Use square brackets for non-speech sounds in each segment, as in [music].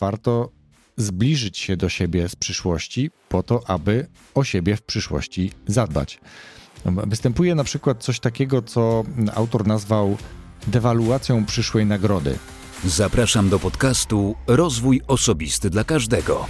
warto zbliżyć się do siebie z przyszłości po to, aby o siebie w przyszłości zadbać. Występuje na przykład coś takiego, co autor nazwał dewaluacją przyszłej nagrody. Zapraszam do podcastu Rozwój Osobisty dla Każdego.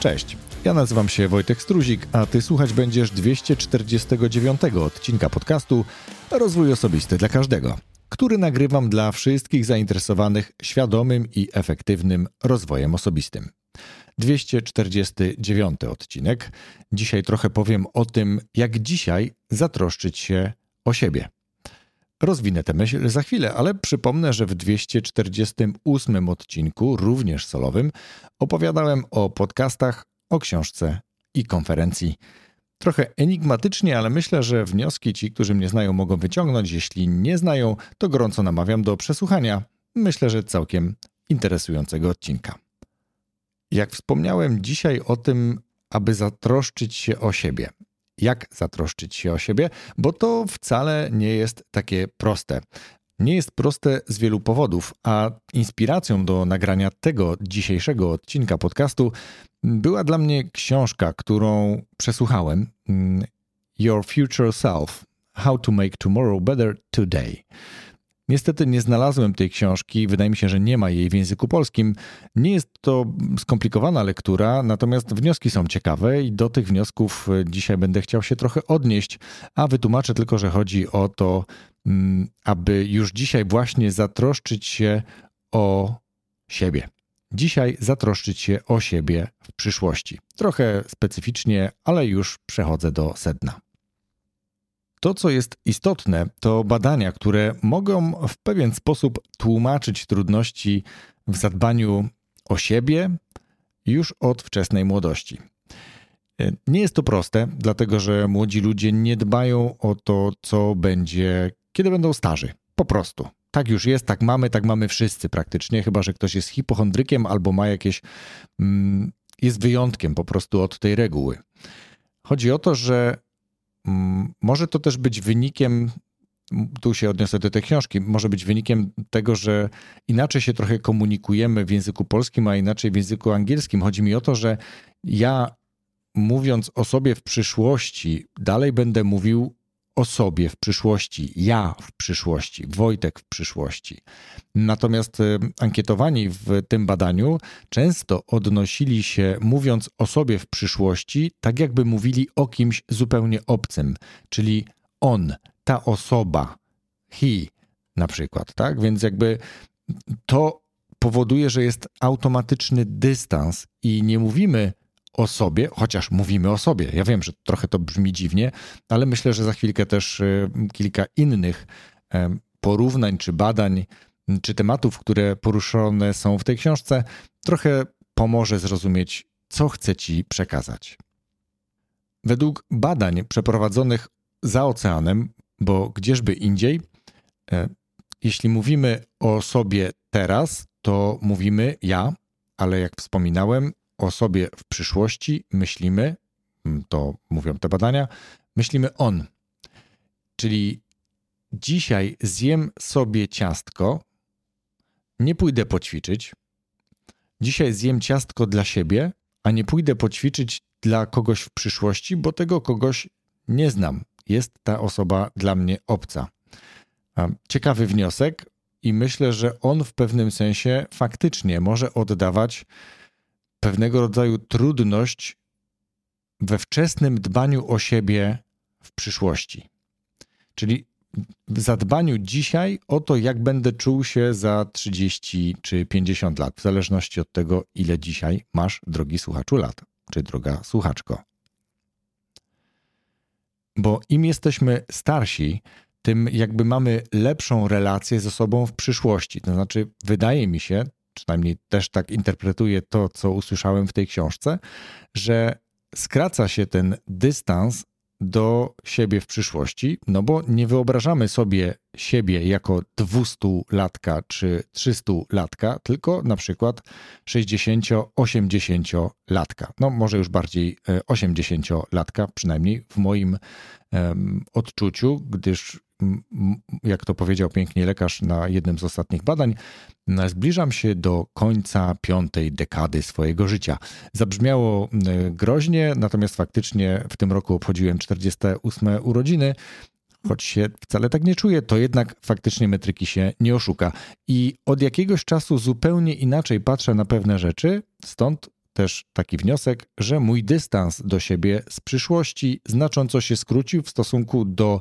Cześć. Ja nazywam się Wojtek Struzik, a ty słuchać będziesz 249 odcinka podcastu Rozwój Osobisty dla Każdego, który nagrywam dla wszystkich zainteresowanych świadomym i efektywnym rozwojem osobistym. 249 odcinek. Dzisiaj trochę powiem o tym, jak dzisiaj zatroszczyć się o siebie. Rozwinę tę myśl za chwilę, ale przypomnę, że w 248 odcinku, również solowym, opowiadałem o podcastach, o książce i konferencji. Trochę enigmatycznie, ale myślę, że wnioski ci, którzy mnie znają, mogą wyciągnąć. Jeśli nie znają, to gorąco namawiam do przesłuchania. Myślę, że całkiem interesującego odcinka. Jak wspomniałem dzisiaj o tym, aby zatroszczyć się o siebie. Jak zatroszczyć się o siebie, bo to wcale nie jest takie proste. Nie jest proste z wielu powodów, a inspiracją do nagrania tego dzisiejszego odcinka podcastu była dla mnie książka, którą przesłuchałem. Mm, Your Future Self: How to Make Tomorrow Better Today. Niestety nie znalazłem tej książki, wydaje mi się, że nie ma jej w języku polskim. Nie jest to skomplikowana lektura, natomiast wnioski są ciekawe i do tych wniosków e, dzisiaj będę chciał się trochę odnieść, a wytłumaczę tylko, że chodzi o to, aby już dzisiaj właśnie zatroszczyć się o siebie. Dzisiaj zatroszczyć się o siebie w przyszłości. Trochę specyficznie, ale już przechodzę do sedna. To, co jest istotne, to badania, które mogą w pewien sposób tłumaczyć trudności w zadbaniu o siebie już od wczesnej młodości. Nie jest to proste, dlatego że młodzi ludzie nie dbają o to, co będzie, kiedy będą starzy. Po prostu. Tak już jest, tak mamy, tak mamy wszyscy praktycznie, chyba że ktoś jest hipochondrykiem albo ma jakieś. Mm, jest wyjątkiem po prostu od tej reguły. Chodzi o to, że Mm, może to też być wynikiem, tu się odniosę do tej książki, może być wynikiem tego, że inaczej się trochę komunikujemy w języku polskim, a inaczej w języku angielskim. Chodzi mi o to, że ja mówiąc o sobie w przyszłości, dalej będę mówił o sobie w przyszłości, ja w przyszłości, Wojtek w przyszłości. Natomiast y, ankietowani w tym badaniu często odnosili się, mówiąc o sobie w przyszłości, tak jakby mówili o kimś zupełnie obcym, czyli on, ta osoba, he na przykład, tak? Więc jakby to powoduje, że jest automatyczny dystans i nie mówimy o sobie, chociaż mówimy o sobie. Ja wiem, że trochę to brzmi dziwnie, ale myślę, że za chwilkę też y, kilka innych porównań czy badań, czy tematów, które poruszone są w tej książce, trochę pomoże zrozumieć, co chcę Ci przekazać. Według badań przeprowadzonych za oceanem, bo gdzieżby indziej, jeśli mówimy o sobie teraz, to mówimy ja, ale jak wspominałem, o sobie w przyszłości myślimy, mm, to mówią te badania, myślimy on. Czyli dzisiaj zjem sobie ciastko, nie pójdę poćwiczyć. Dzisiaj zjem ciastko dla siebie, a nie pójdę poćwiczyć dla kogoś w przyszłości, bo tego kogoś nie znam. Jest ta osoba dla mnie obca. Ciekawy wniosek, i myślę, że on w pewnym sensie faktycznie może oddawać pewnego rodzaju trudność we wczesnym dbaniu o siebie w przyszłości. Czyli w zadbaniu dzisiaj o to, jak będę czuł się za 30 czy 50 lat, w zależności od tego, ile dzisiaj masz, drogi słuchaczu, lat, czy droga słuchaczko. Bo im jesteśmy starsi, tym jakby mamy lepszą relację ze sobą w przyszłości. To znaczy, wydaje mi się, przynajmniej też tak interpretuję to, co usłyszałem w tej książce, że skraca się ten dystans do siebie w przyszłości, no bo nie wyobrażamy sobie siebie jako 200-latka czy 300-latka, tylko na przykład 60-80-latka. No może już bardziej 80-latka, e, przynajmniej w moim um, odczuciu, gdyż jak to powiedział pięknie lekarz na jednym z ostatnich badań, zbliżam się do końca piątej dekady swojego życia. Zabrzmiało groźnie, natomiast faktycznie w tym roku obchodziłem 48 urodziny. Choć się wcale tak nie czuję, to jednak faktycznie metryki się nie oszuka. I od jakiegoś czasu zupełnie inaczej patrzę na pewne rzeczy, stąd też taki wniosek, że mój dystans do siebie z przyszłości znacząco się skrócił w stosunku do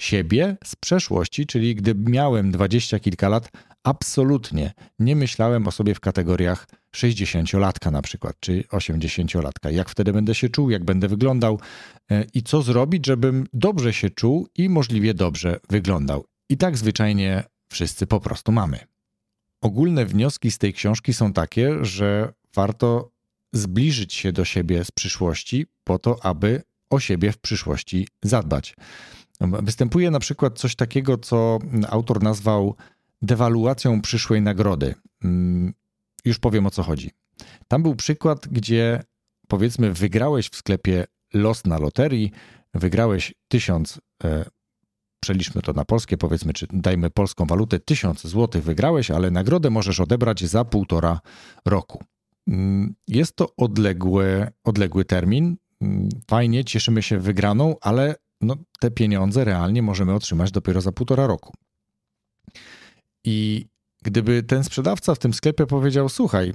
siebie z przeszłości, czyli gdy miałem dwadzieścia kilka lat, absolutnie nie myślałem o sobie w kategoriach 60-latka na przykład, czy 80-latka. Jak wtedy będę się czuł, jak będę wyglądał e, i co zrobić, żebym dobrze się czuł i możliwie dobrze wyglądał. I tak zwyczajnie wszyscy po prostu mamy. Ogólne wnioski z tej książki są takie, że warto zbliżyć się do siebie z przyszłości po to, aby o siebie w przyszłości zadbać. Występuje na przykład coś takiego, co autor nazwał dewaluacją przyszłej nagrody. Mm, już powiem o co chodzi. Tam był przykład, gdzie powiedzmy wygrałeś w sklepie los na loterii, wygrałeś tysiąc, e, przeliczmy to na polskie, powiedzmy, czy dajmy polską walutę, tysiąc złotych wygrałeś, ale nagrodę możesz odebrać za półtora roku. Mm, jest to odległy, odległy termin. Mm, fajnie, cieszymy się wygraną, ale no, te pieniądze realnie możemy otrzymać dopiero za półtora roku. I gdyby ten sprzedawca w tym sklepie powiedział: Słuchaj,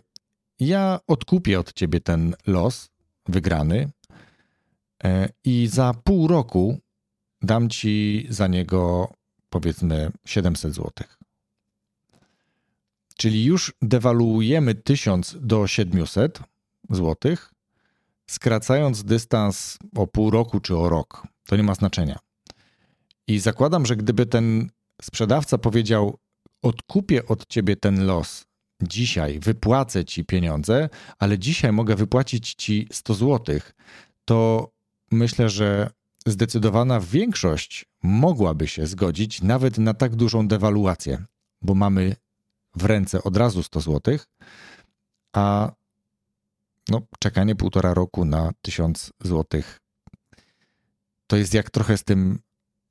ja odkupię od ciebie ten los wygrany e, i za pół roku dam ci za niego powiedzmy 700 zł. Czyli już dewaluujemy 1000 do 700 zł, skracając dystans o pół roku czy o rok. To nie ma znaczenia. I zakładam, że gdyby ten sprzedawca powiedział: Odkupię od ciebie ten los dzisiaj, wypłacę ci pieniądze, ale dzisiaj mogę wypłacić ci 100 zł, to myślę, że zdecydowana większość mogłaby się zgodzić nawet na tak dużą dewaluację, bo mamy w ręce od razu 100 zł, a no, czekanie półtora roku na 1000 zł to jest jak trochę z tym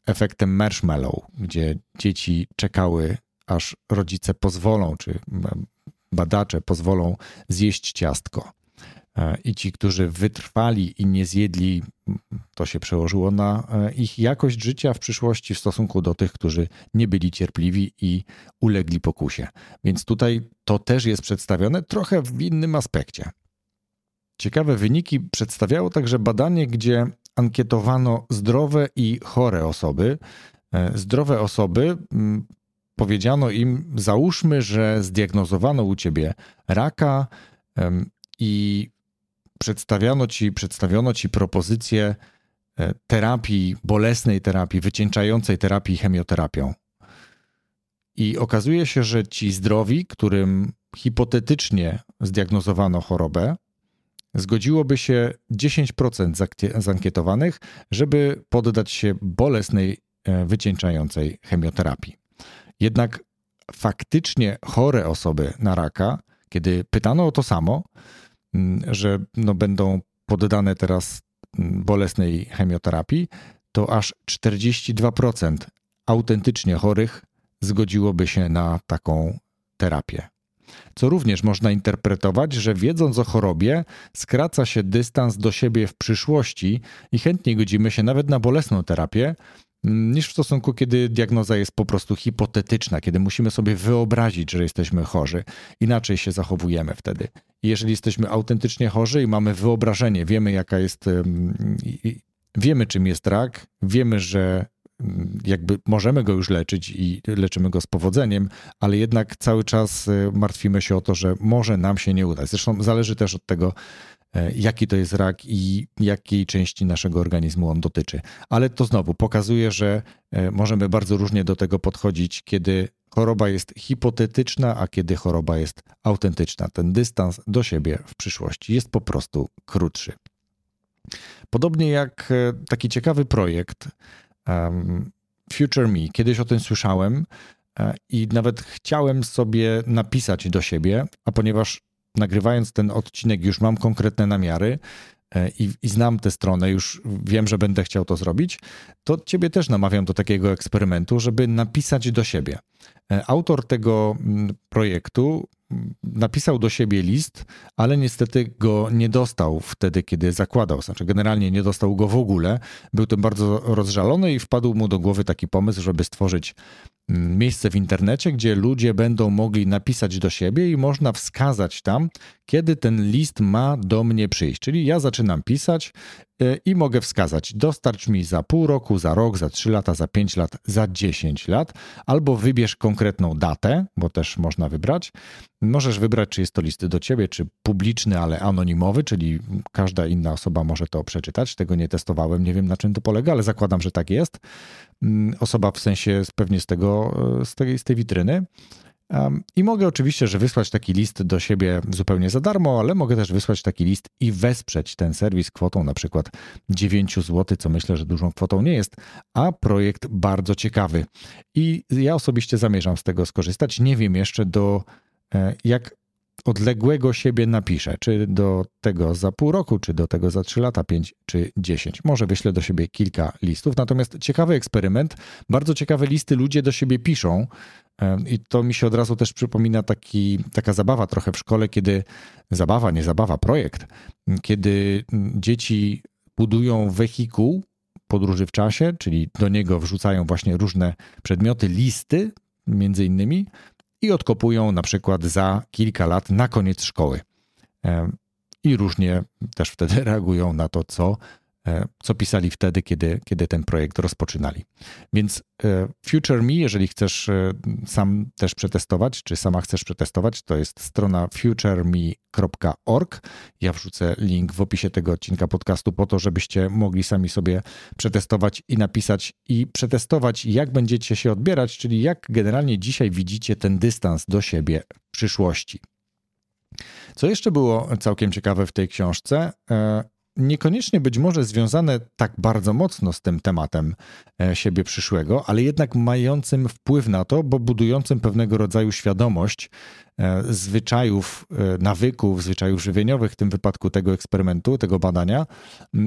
efektem marshmallow, gdzie dzieci czekały, aż rodzice pozwolą, czy badacze pozwolą zjeść ciastko. E, I ci, którzy wytrwali i nie zjedli, to się przełożyło na e, ich jakość życia w przyszłości w stosunku do tych, którzy nie byli cierpliwi i ulegli pokusie. Więc tutaj to też jest przedstawione trochę w innym aspekcie. Ciekawe wyniki przedstawiało także badanie, gdzie ankietowano zdrowe i chore osoby. E, zdrowe osoby powiedziano im: załóżmy, że zdiagnozowano u ciebie raka i przedstawiano ci, przedstawiono ci propozycję e, terapii, bolesnej terapii, wycieńczającej terapii chemioterapią. I okazuje się, że ci zdrowi, którym hipotetycznie zdiagnozowano chorobę, zgodziłoby się 10% zankietowanych, żeby poddać się bolesnej, e, wycieńczającej chemioterapii. Jednak faktycznie chore osoby na raka, kiedy pytano o to samo, że no będą poddane teraz bolesnej chemioterapii, to aż 42% autentycznie chorych zgodziłoby się na taką terapię. Co również można interpretować, że wiedząc o chorobie, skraca się dystans do siebie w przyszłości i chętnie godzimy się nawet na bolesną terapię, niż w stosunku, kiedy diagnoza jest po prostu hipotetyczna, kiedy musimy sobie wyobrazić, że jesteśmy chorzy. Inaczej się zachowujemy wtedy. jeżeli jesteśmy autentycznie chorzy i mamy wyobrażenie, wiemy jaka jest, wiemy czym jest rak, wiemy, że jakby możemy go już leczyć i leczymy go z powodzeniem, ale jednak cały czas y, martwimy się o to, że może nam się nie udać. Zresztą zależy też od tego, E, jaki to jest rak i jakiej części naszego organizmu on dotyczy. Ale to znowu pokazuje, że e, możemy bardzo różnie do tego podchodzić, kiedy choroba jest hipotetyczna, a kiedy choroba jest autentyczna. Ten dystans do siebie w przyszłości jest po prostu krótszy. Podobnie jak e, taki ciekawy projekt um, Future Me. Kiedyś o tym słyszałem i nawet chciałem sobie napisać do siebie, a ponieważ nagrywając ten odcinek już mam konkretne namiary e, i, i, znam tę stronę, już wiem, że będę chciał to zrobić, to ciebie też namawiam do takiego eksperymentu, żeby napisać do siebie. E, autor tego mm, projektu napisał do siebie list, ale niestety go nie dostał wtedy, kiedy zakładał. Znaczy, generalnie nie dostał go w ogóle. Był tym bardzo rozżalony i wpadł mu do głowy taki pomysł, żeby stworzyć mm, miejsce w internecie, gdzie ludzie będą mogli napisać do siebie i można wskazać tam, kiedy ten list ma do mnie przyjść. Czyli ja zaczynam pisać i mogę wskazać, dostarcz mi za pół roku, za rok, za trzy lata, za pięć lat, za dziesięć lat, albo wybierz konkretną datę, bo też można wybrać. Możesz wybrać, czy jest to listy do ciebie, czy publiczny, ale anonimowy, czyli każda inna osoba może to przeczytać. Tego nie testowałem, nie wiem na czym to polega, ale zakładam, że tak jest. Mm, osoba w sensie pewnie z tego, e, z tej, z tej witryny. I mogę oczywiście, że wysłać taki list do siebie zupełnie za darmo, ale mogę też wysłać taki list i wesprzeć ten serwis kwotą na przykład 9 zł, co myślę, że dużą kwotą nie jest, a projekt bardzo ciekawy. I ja osobiście zamierzam z tego skorzystać. Nie wiem jeszcze do e, jak odległego siebie napiszę, czy do tego za pół roku, czy do tego za 3 lata, 5 czy 10. Może wyślę do siebie kilka listów. Natomiast ciekawy eksperyment, bardzo ciekawe listy ludzie do siebie piszą. I to mi się od razu też przypomina taki, taka zabawa trochę w szkole, kiedy zabawa, nie zabawa, projekt, kiedy dzieci budują wehikuł podróży w czasie, czyli do niego wrzucają właśnie różne przedmioty, listy między innymi i odkopują na przykład za kilka lat na koniec szkoły. I różnie też wtedy [laughs] reagują na to, co co pisali wtedy, kiedy, kiedy ten projekt rozpoczynali. Więc e, Future Me, jeżeli chcesz e, sam też przetestować, czy sama chcesz przetestować, to jest strona futureme.org. Ja wrzucę link w opisie tego odcinka podcastu po to, żebyście mogli sami sobie przetestować i napisać i przetestować, jak będziecie się odbierać, czyli jak generalnie dzisiaj widzicie ten dystans do siebie w przyszłości. Co jeszcze było całkiem ciekawe w tej książce, niekoniecznie być może związane tak bardzo mocno z tym tematem e, siebie przyszłego, ale jednak mającym wpływ na to, bo budującym pewnego rodzaju świadomość e, zwyczajów, e, nawyków, zwyczajów żywieniowych, w tym wypadku tego eksperymentu, tego badania,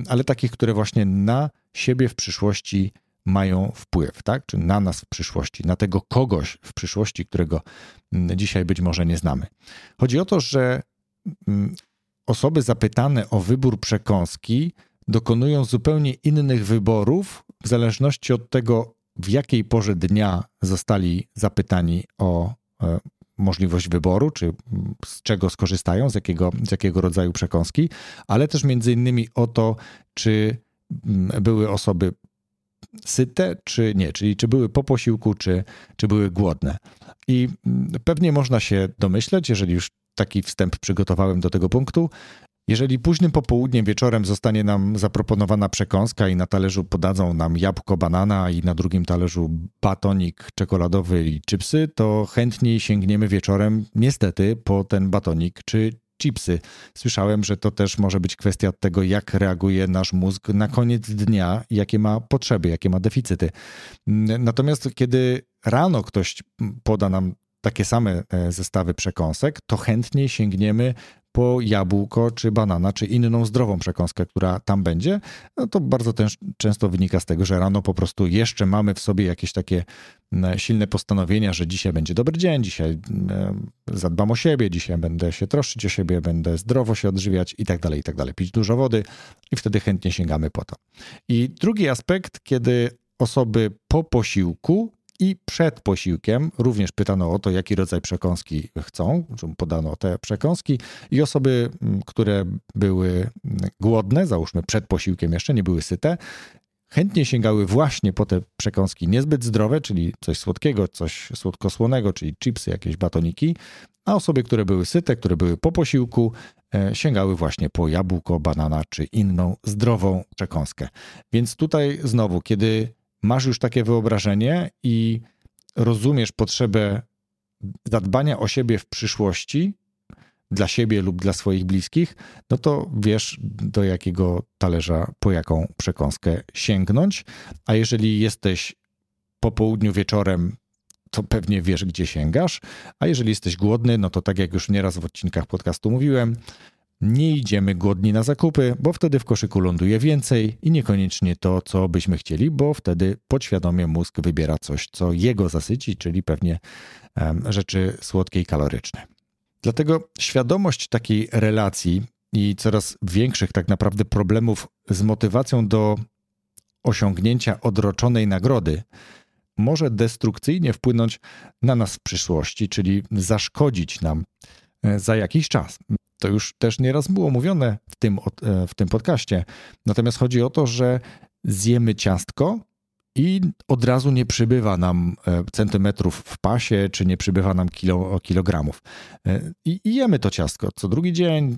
ale takich, które właśnie na siebie w przyszłości mają wpływ, tak? Czy na nas w przyszłości, na tego kogoś w przyszłości, którego dzisiaj być może nie znamy. Chodzi o to, że osoby zapytane o wybór przekąski dokonują zupełnie innych wyborów w zależności od tego, w jakiej porze dnia zostali zapytani o e, możliwość wyboru, czy z czego skorzystają, z jakiego, z jakiego rodzaju przekąski, ale też między innymi o to, czy mm, były osoby syte, czy nie, czyli czy były po posiłku, czy, czy były głodne. I mm, pewnie można się domyśleć, jeżeli już taki wstęp przygotowałem do tego punktu. Jeżeli późnym popołudniem, wieczorem zostanie nam zaproponowana przekąska i na talerzu podadzą nam jabłko, banana i na drugim talerzu batonik czekoladowy i chipsy, to chętniej sięgniemy wieczorem niestety po ten batonik czy chipsy. Słyszałem, że to też może być kwestia tego, jak reaguje nasz mózg na koniec dnia, jakie ma potrzeby, jakie ma deficyty. Natomiast kiedy rano ktoś poda nam takie same e, zestawy przekąsek, to chętniej sięgniemy po jabłko, czy banana, czy inną zdrową przekąskę, która tam będzie, no to bardzo też często wynika z tego, że rano po prostu jeszcze mamy w sobie jakieś takie silne postanowienia, że dzisiaj będzie dobry dzień, dzisiaj zadbam o siebie, dzisiaj będę się troszczyć o siebie, będę zdrowo się odżywiać i tak dalej, i tak dalej. Pić dużo wody i wtedy chętnie sięgamy po to. I drugi aspekt, kiedy osoby po posiłku i przed posiłkiem również pytano o to, jaki rodzaj przekąski chcą, podano te przekąski i osoby, które były głodne, załóżmy przed posiłkiem jeszcze, nie były syte, chętnie sięgały właśnie po te przekąski niezbyt zdrowe, czyli coś słodkiego, coś słodkosłonego, czyli chipsy, jakieś batoniki, a osoby, które były syte, które były po posiłku, e, sięgały właśnie po jabłko, banana czy inną zdrową przekąskę. Więc tutaj znowu, kiedy masz już takie wyobrażenie i rozumiesz potrzebę zadbania o siebie w przyszłości, dla siebie lub dla swoich bliskich, no to wiesz, do jakiego talerza, po jaką przekąskę sięgnąć. A jeżeli jesteś po południu wieczorem, to pewnie wiesz, gdzie sięgasz. A jeżeli jesteś głodny, no to tak jak już nieraz w odcinkach podcastu mówiłem, Nie idziemy głodni na zakupy, bo wtedy w koszyku ląduje więcej i niekoniecznie to, co byśmy chcieli, bo wtedy podświadomie mózg wybiera coś, co jego zasyci, czyli pewnie rzeczy słodkie i kaloryczne. Dlatego świadomość takiej relacji i coraz większych tak naprawdę problemów z motywacją do osiągnięcia odroczonej nagrody może destrukcyjnie wpłynąć na nas w przyszłości, czyli zaszkodzić nam e, za jakiś czas. To już też nieraz było mówione w tym, e, w tym podcaście. Natomiast chodzi o to, że zjemy ciastko i od razu nie przybywa nam e, centymetrów w pasie, czy nie przybywa nam kilo, kilogramów. E, I, I, jemy to ciastko co drugi dzień,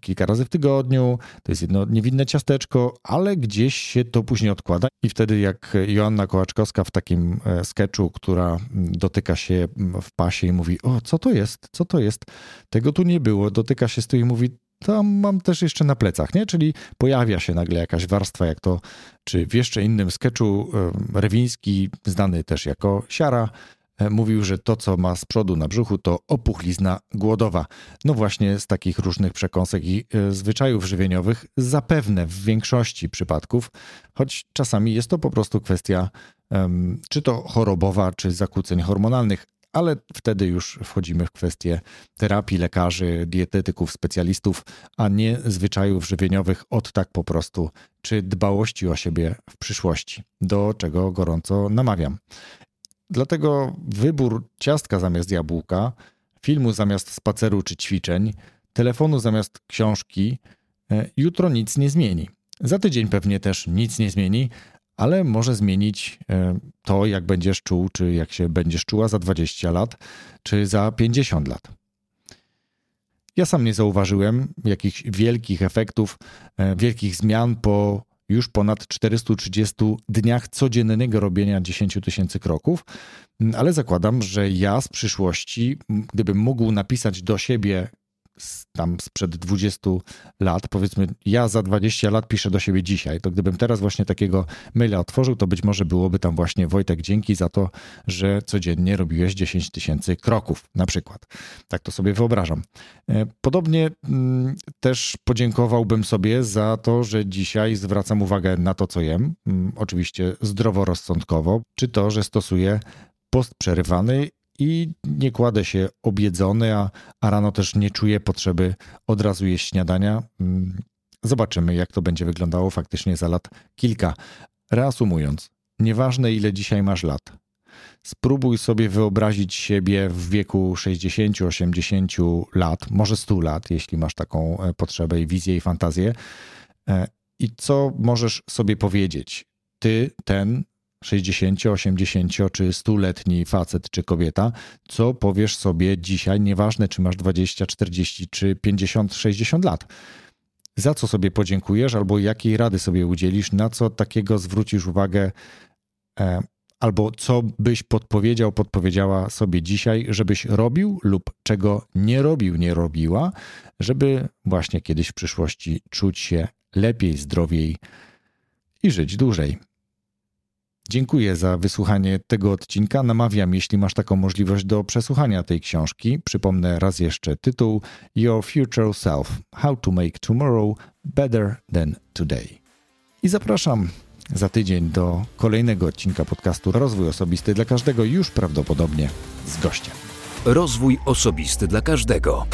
kilka razy w tygodniu. To jest jedno niewinne ciasteczko, ale gdzieś się to później odkłada. I wtedy, jak Joanna Kołaczkowska w takim e, sketchu, która dotyka się w pasie i mówi: O, co to jest? Co to jest? Tego tu nie było. Dotyka się z i mówi: tam mam też jeszcze na plecach, nie? Czyli pojawia się nagle jakaś warstwa, jak to, czy w jeszcze innym sketchu Rewiński, znany też jako Siara, e, mówił, że to, co ma z przodu na brzuchu, to opuchlizna głodowa. No właśnie z takich różnych przekąsek i e, zwyczajów żywieniowych, zapewne w większości przypadków, choć czasami jest to po prostu kwestia czy to chorobowa, czy zakłóceń hormonalnych, ale wtedy już wchodzimy w kwestię terapii lekarzy, dietetyków, specjalistów, a nie zwyczajów żywieniowych od tak po prostu, czy dbałości o siebie w przyszłości, do czego gorąco namawiam. Dlatego wybór ciastka zamiast jabłka, filmu zamiast spaceru czy ćwiczeń, telefonu zamiast książki e, jutro nic nie zmieni. Za tydzień pewnie też nic nie zmieni, ale może zmienić e, to, jak będziesz czuł, czy jak się będziesz czuła za 20 lat, czy za 50 lat. Ja sam nie zauważyłem jakichś wielkich efektów, e, wielkich zmian po już ponad 430 dniach codziennego robienia 10 tysięcy kroków, ale zakładam, że ja z przyszłości, gdybym mógł napisać do siebie tam sprzed 20 lat, powiedzmy, ja za 20 lat piszę do siebie dzisiaj, to gdybym teraz właśnie takiego maila otworzył, to być może byłoby tam właśnie Wojtek, dzięki za to, że codziennie robiłeś 10 tysięcy kroków, na przykład. Tak to sobie wyobrażam. E, podobnie mm, też podziękowałbym sobie za to, że dzisiaj zwracam uwagę na to, co jem, mm, oczywiście zdroworozsądkowo, czy to, że stosuję post przerywany i nie kładę się obiedzony, a, a rano też nie czuję potrzeby od razu jeść śniadania. Mm, zobaczymy, jak to będzie wyglądało faktycznie za lat kilka. Reasumując, nieważne ile dzisiaj masz lat, spróbuj sobie wyobrazić siebie w wieku 60-80 lat, może 100 lat, jeśli masz taką e, potrzebę i wizję i fantazję. E, I co możesz sobie powiedzieć? Ty, ten, 60, 80 czy 100-letni facet czy kobieta, co powiesz sobie dzisiaj, nieważne czy masz 20, 40 czy 50, 60 lat. Za co sobie podziękujesz, albo jakiej rady sobie udzielisz, na co takiego zwrócisz uwagę, e, albo co byś podpowiedział, podpowiedziała sobie dzisiaj, żebyś robił lub czego nie robił, nie robiła, żeby właśnie kiedyś w przyszłości czuć się lepiej, zdrowiej i żyć dłużej. Dziękuję za wysłuchanie tego odcinka. Namawiam, jeśli masz taką możliwość do przesłuchania tej książki. Przypomnę raz jeszcze tytuł Your Future Self: How to Make Tomorrow Better Than Today. I zapraszam za tydzień do kolejnego odcinka podcastu Rozwój Osobisty dla każdego, już prawdopodobnie z gościem. Rozwój Osobisty dla każdego.